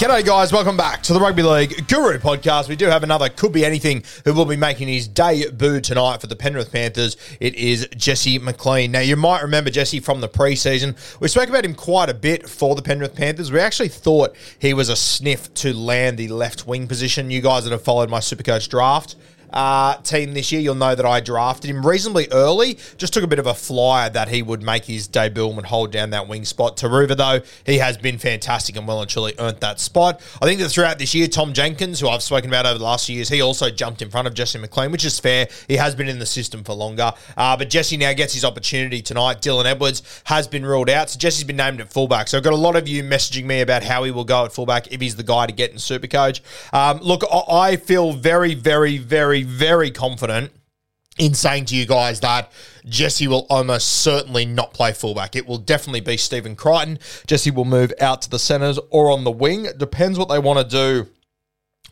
G'day, guys. Welcome back to the Rugby League Guru podcast. We do have another Could Be Anything who will be making his debut tonight for the Penrith Panthers. It is Jesse McLean. Now, you might remember Jesse from the preseason. We spoke about him quite a bit for the Penrith Panthers. We actually thought he was a sniff to land the left wing position. You guys that have followed my Supercoach draft uh, team this year, you'll know that I drafted him reasonably early. Just took a bit of a flyer that he would make his debut and hold down that wing spot. Turuva, though, he has been fantastic and well and truly earned that spot. I think that throughout this year, Tom Jenkins, who I've spoken about over the last few years, he also jumped in front of Jesse McLean, which is fair. He has been in the system for longer. Uh, but Jesse now gets his opportunity tonight. Dylan Edwards has been ruled out. So Jesse's been named at fullback. So I've got a lot of you messaging me about how he will go at fullback if he's the guy to get in Supercoach. Um, look, I feel very, very, very, very confident in saying to you guys that Jesse will almost certainly not play fullback. It will definitely be Stephen Crichton. Jesse will move out to the centres or on the wing. It depends what they want to do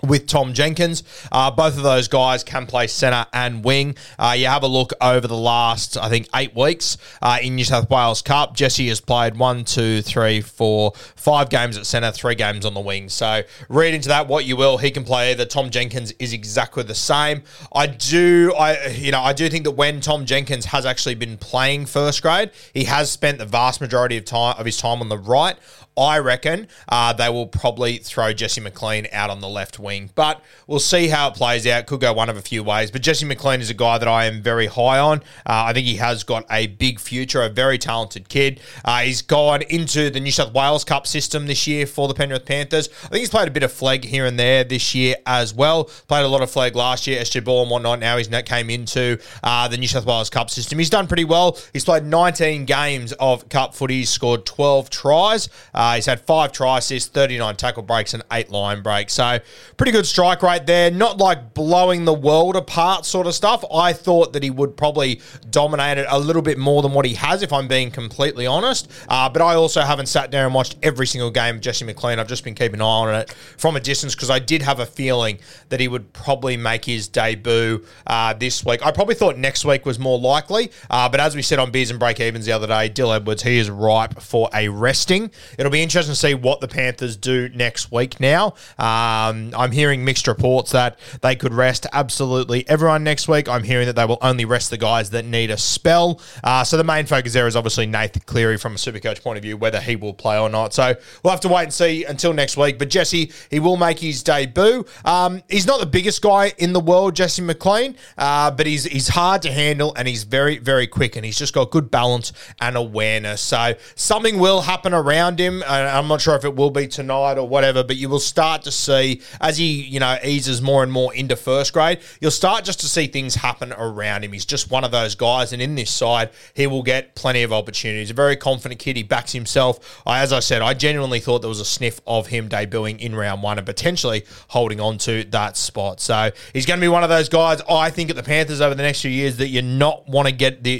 with Tom Jenkins. Uh, both of those guys can play centre and wing. Uh, you have a look over the last, I think, eight weeks uh, in New South Wales Cup. Jesse has played one, two, three, four, five games at centre, three games on the wing. So read into that what you will. He can play either. Tom Jenkins is exactly the same. I do, I you know, I do think that when Tom Jenkins has actually been playing first grade, he has spent the vast majority of time of his time on the right. I reckon uh, they will probably throw Jesse McLean out on the left wing, but we'll see how it plays out. Could go one of a few ways, but Jesse McLean is a guy that I am very high on. Uh, I think he has got a big future, a very talented kid. Uh, he's gone into the New South Wales Cup system this year for the Penrith Panthers. I think he's played a bit of Flegg here and there this year as well. Played a lot of Flegg last year, SG Ball and whatnot. Now he's came into uh, the New South Wales Cup system. He's done pretty well. He's played 19 games of Cup footy, scored 12 tries. Uh, he's had five try assists, 39 tackle breaks, and eight line breaks. So, pretty good strike rate there. Not like blowing the world apart sort of stuff. I thought that he would probably dominate it a little bit more than what he has, if I'm being completely honest. Uh, but I also haven't sat there and watched every single game of Jesse McLean. I've just been keeping an eye on it from a distance because I did have a feeling that he would probably make his debut uh, this week. I probably thought next week was more likely. Uh, but as we said on Beers and Break Evens the other day, Dill Edwards, he is ripe for a resting. It'll be interesting to see what the Panthers do next week now. Um, I'm hearing mixed reports that they could rest absolutely everyone next week. I'm hearing that they will only rest the guys that need a spell. Uh, so the main focus there is obviously Nathan Cleary from a Supercoach point of view, whether he will play or not. So we'll have to wait and see until next week. But Jesse, he will make his debut. Um, he's not the biggest guy in the world, Jesse McLean, uh, but he's he's hard to handle and he's very very quick and he's just got good balance and awareness. So something will happen around him. Uh, I'm not sure if it will be tonight or whatever, but you will start to see as he, you know, eases more and more into first grade, you'll start just to see things happen around him. He's just one of those guys, and in this side, he will get plenty of opportunities. A very confident kid. He backs himself. I, as I said, I genuinely thought there was a sniff of him debuting in round one and potentially holding on to that spot. So he's going to be one of those guys. I think at the Panthers over the next few years that you not want to get the.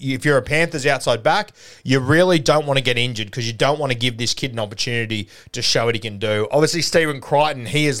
If you're a Panthers outside back, you really don't want to get injured because you don't want to give this kid an opportunity to show what he can do. Obviously, Stephen Crichton, he is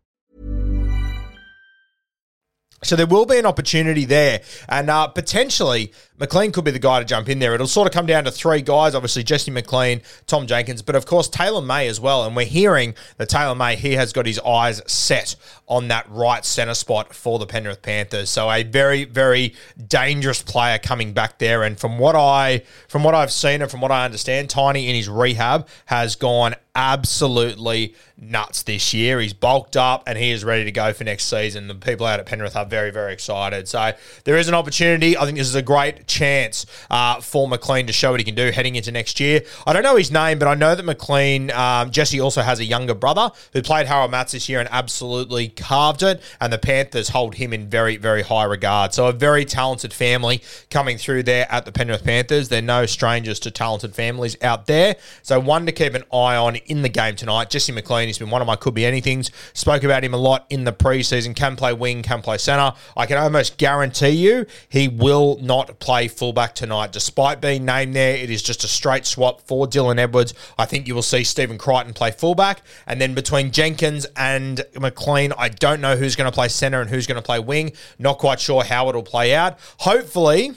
So there will be an opportunity there, and uh, potentially McLean could be the guy to jump in there. It'll sort of come down to three guys, obviously Jesse McLean, Tom Jenkins, but of course Taylor May as well. And we're hearing that Taylor May he has got his eyes set on that right centre spot for the Penrith Panthers. So a very very dangerous player coming back there. And from what I from what I've seen and from what I understand, Tiny in his rehab has gone absolutely nuts this year. He's bulked up and he is ready to go for next season. The people out at Penrith are very, very excited. So there is an opportunity. I think this is a great chance uh, for McLean to show what he can do heading into next year. I don't know his name, but I know that McLean, um, Jesse also has a younger brother who played Harold Matts this year and absolutely carved it. And the Panthers hold him in very, very high regard. So a very talented family coming through there at the Penrith Panthers. They're no strangers to talented families out there. So one to keep an eye on in the game tonight. Jesse McLean he's been one of my could be anythings. Spoke about him a lot in the preseason. Can play wing, can play center. I can almost guarantee you he will not play fullback tonight. Despite being named there, it is just a straight swap for Dylan Edwards. I think you will see Stephen Crichton play fullback. And then between Jenkins and McLean, I don't know who's going to play center and who's going to play wing. Not quite sure how it'll play out. Hopefully,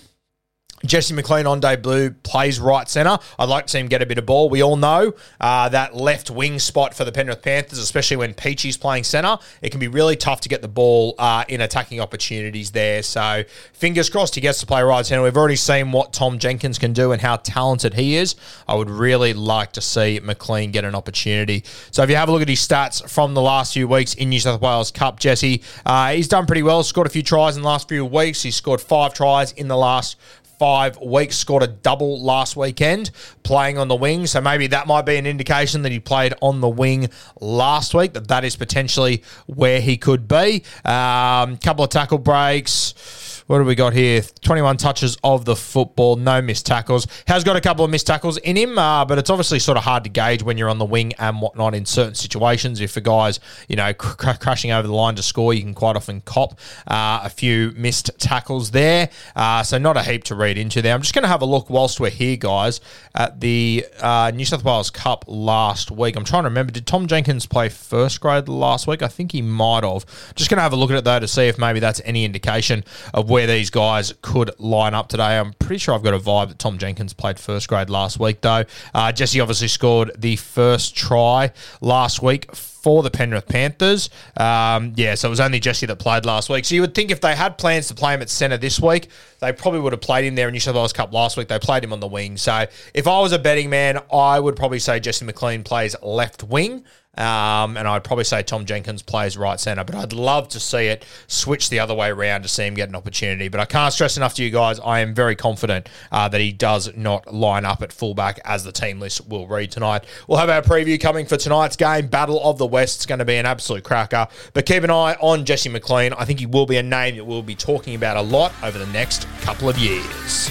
Jesse McLean on debut plays right centre. I'd like to see him get a bit of ball. We all know uh, that left wing spot for the Penrith Panthers, especially when Peachy's playing centre, it can be really tough to get the ball uh, in attacking opportunities there. So fingers crossed he gets to play right centre. We've already seen what Tom Jenkins can do and how talented he is. I would really like to see McLean get an opportunity. So if you have a look at his stats from the last few weeks in New South Wales Cup, Jesse, uh, he's done pretty well. Scored a few tries in the last few weeks. He's scored five tries in the last five weeks, scored a double last weekend playing on the wing. So maybe that might be an indication that he played on the wing last week, that that is potentially where he could be. Um, couple of tackle breaks. What do we got here? 21 touches of the football, no missed tackles. Has got a couple of missed tackles in him, uh, but it's obviously sort of hard to gauge when you're on the wing and whatnot in certain situations. If a guy's, you know, cr- crashing over the line to score, you can quite often cop uh, a few missed tackles there. Uh, so not a heap to read into there. I'm just going to have a look whilst we're here, guys, at the uh, New South Wales Cup last week. I'm trying to remember, did Tom Jenkins play first grade last week? I think he might have. Just going to have a look at it, though, to see if maybe that's any indication of where these guys could line up today. I'm pretty sure I've got a vibe that Tom Jenkins played first grade last week, though. Uh, Jesse obviously scored the first try last week for the Penrith Panthers. Um, yeah, so it was only Jesse that played last week. So you would think if they had plans to play him at centre this week, they probably would have played him there in New South Wales Cup last week. They played him on the wing. So if I was a betting man, I would probably say Jesse McLean plays left wing. Um, and I'd probably say Tom Jenkins plays right centre, but I'd love to see it switch the other way around to see him get an opportunity. But I can't stress enough to you guys, I am very confident uh, that he does not line up at fullback as the team list will read tonight. We'll have our preview coming for tonight's game, Battle of the West. It's going to be an absolute cracker. But keep an eye on Jesse McLean. I think he will be a name that we'll be talking about a lot over the next couple of years.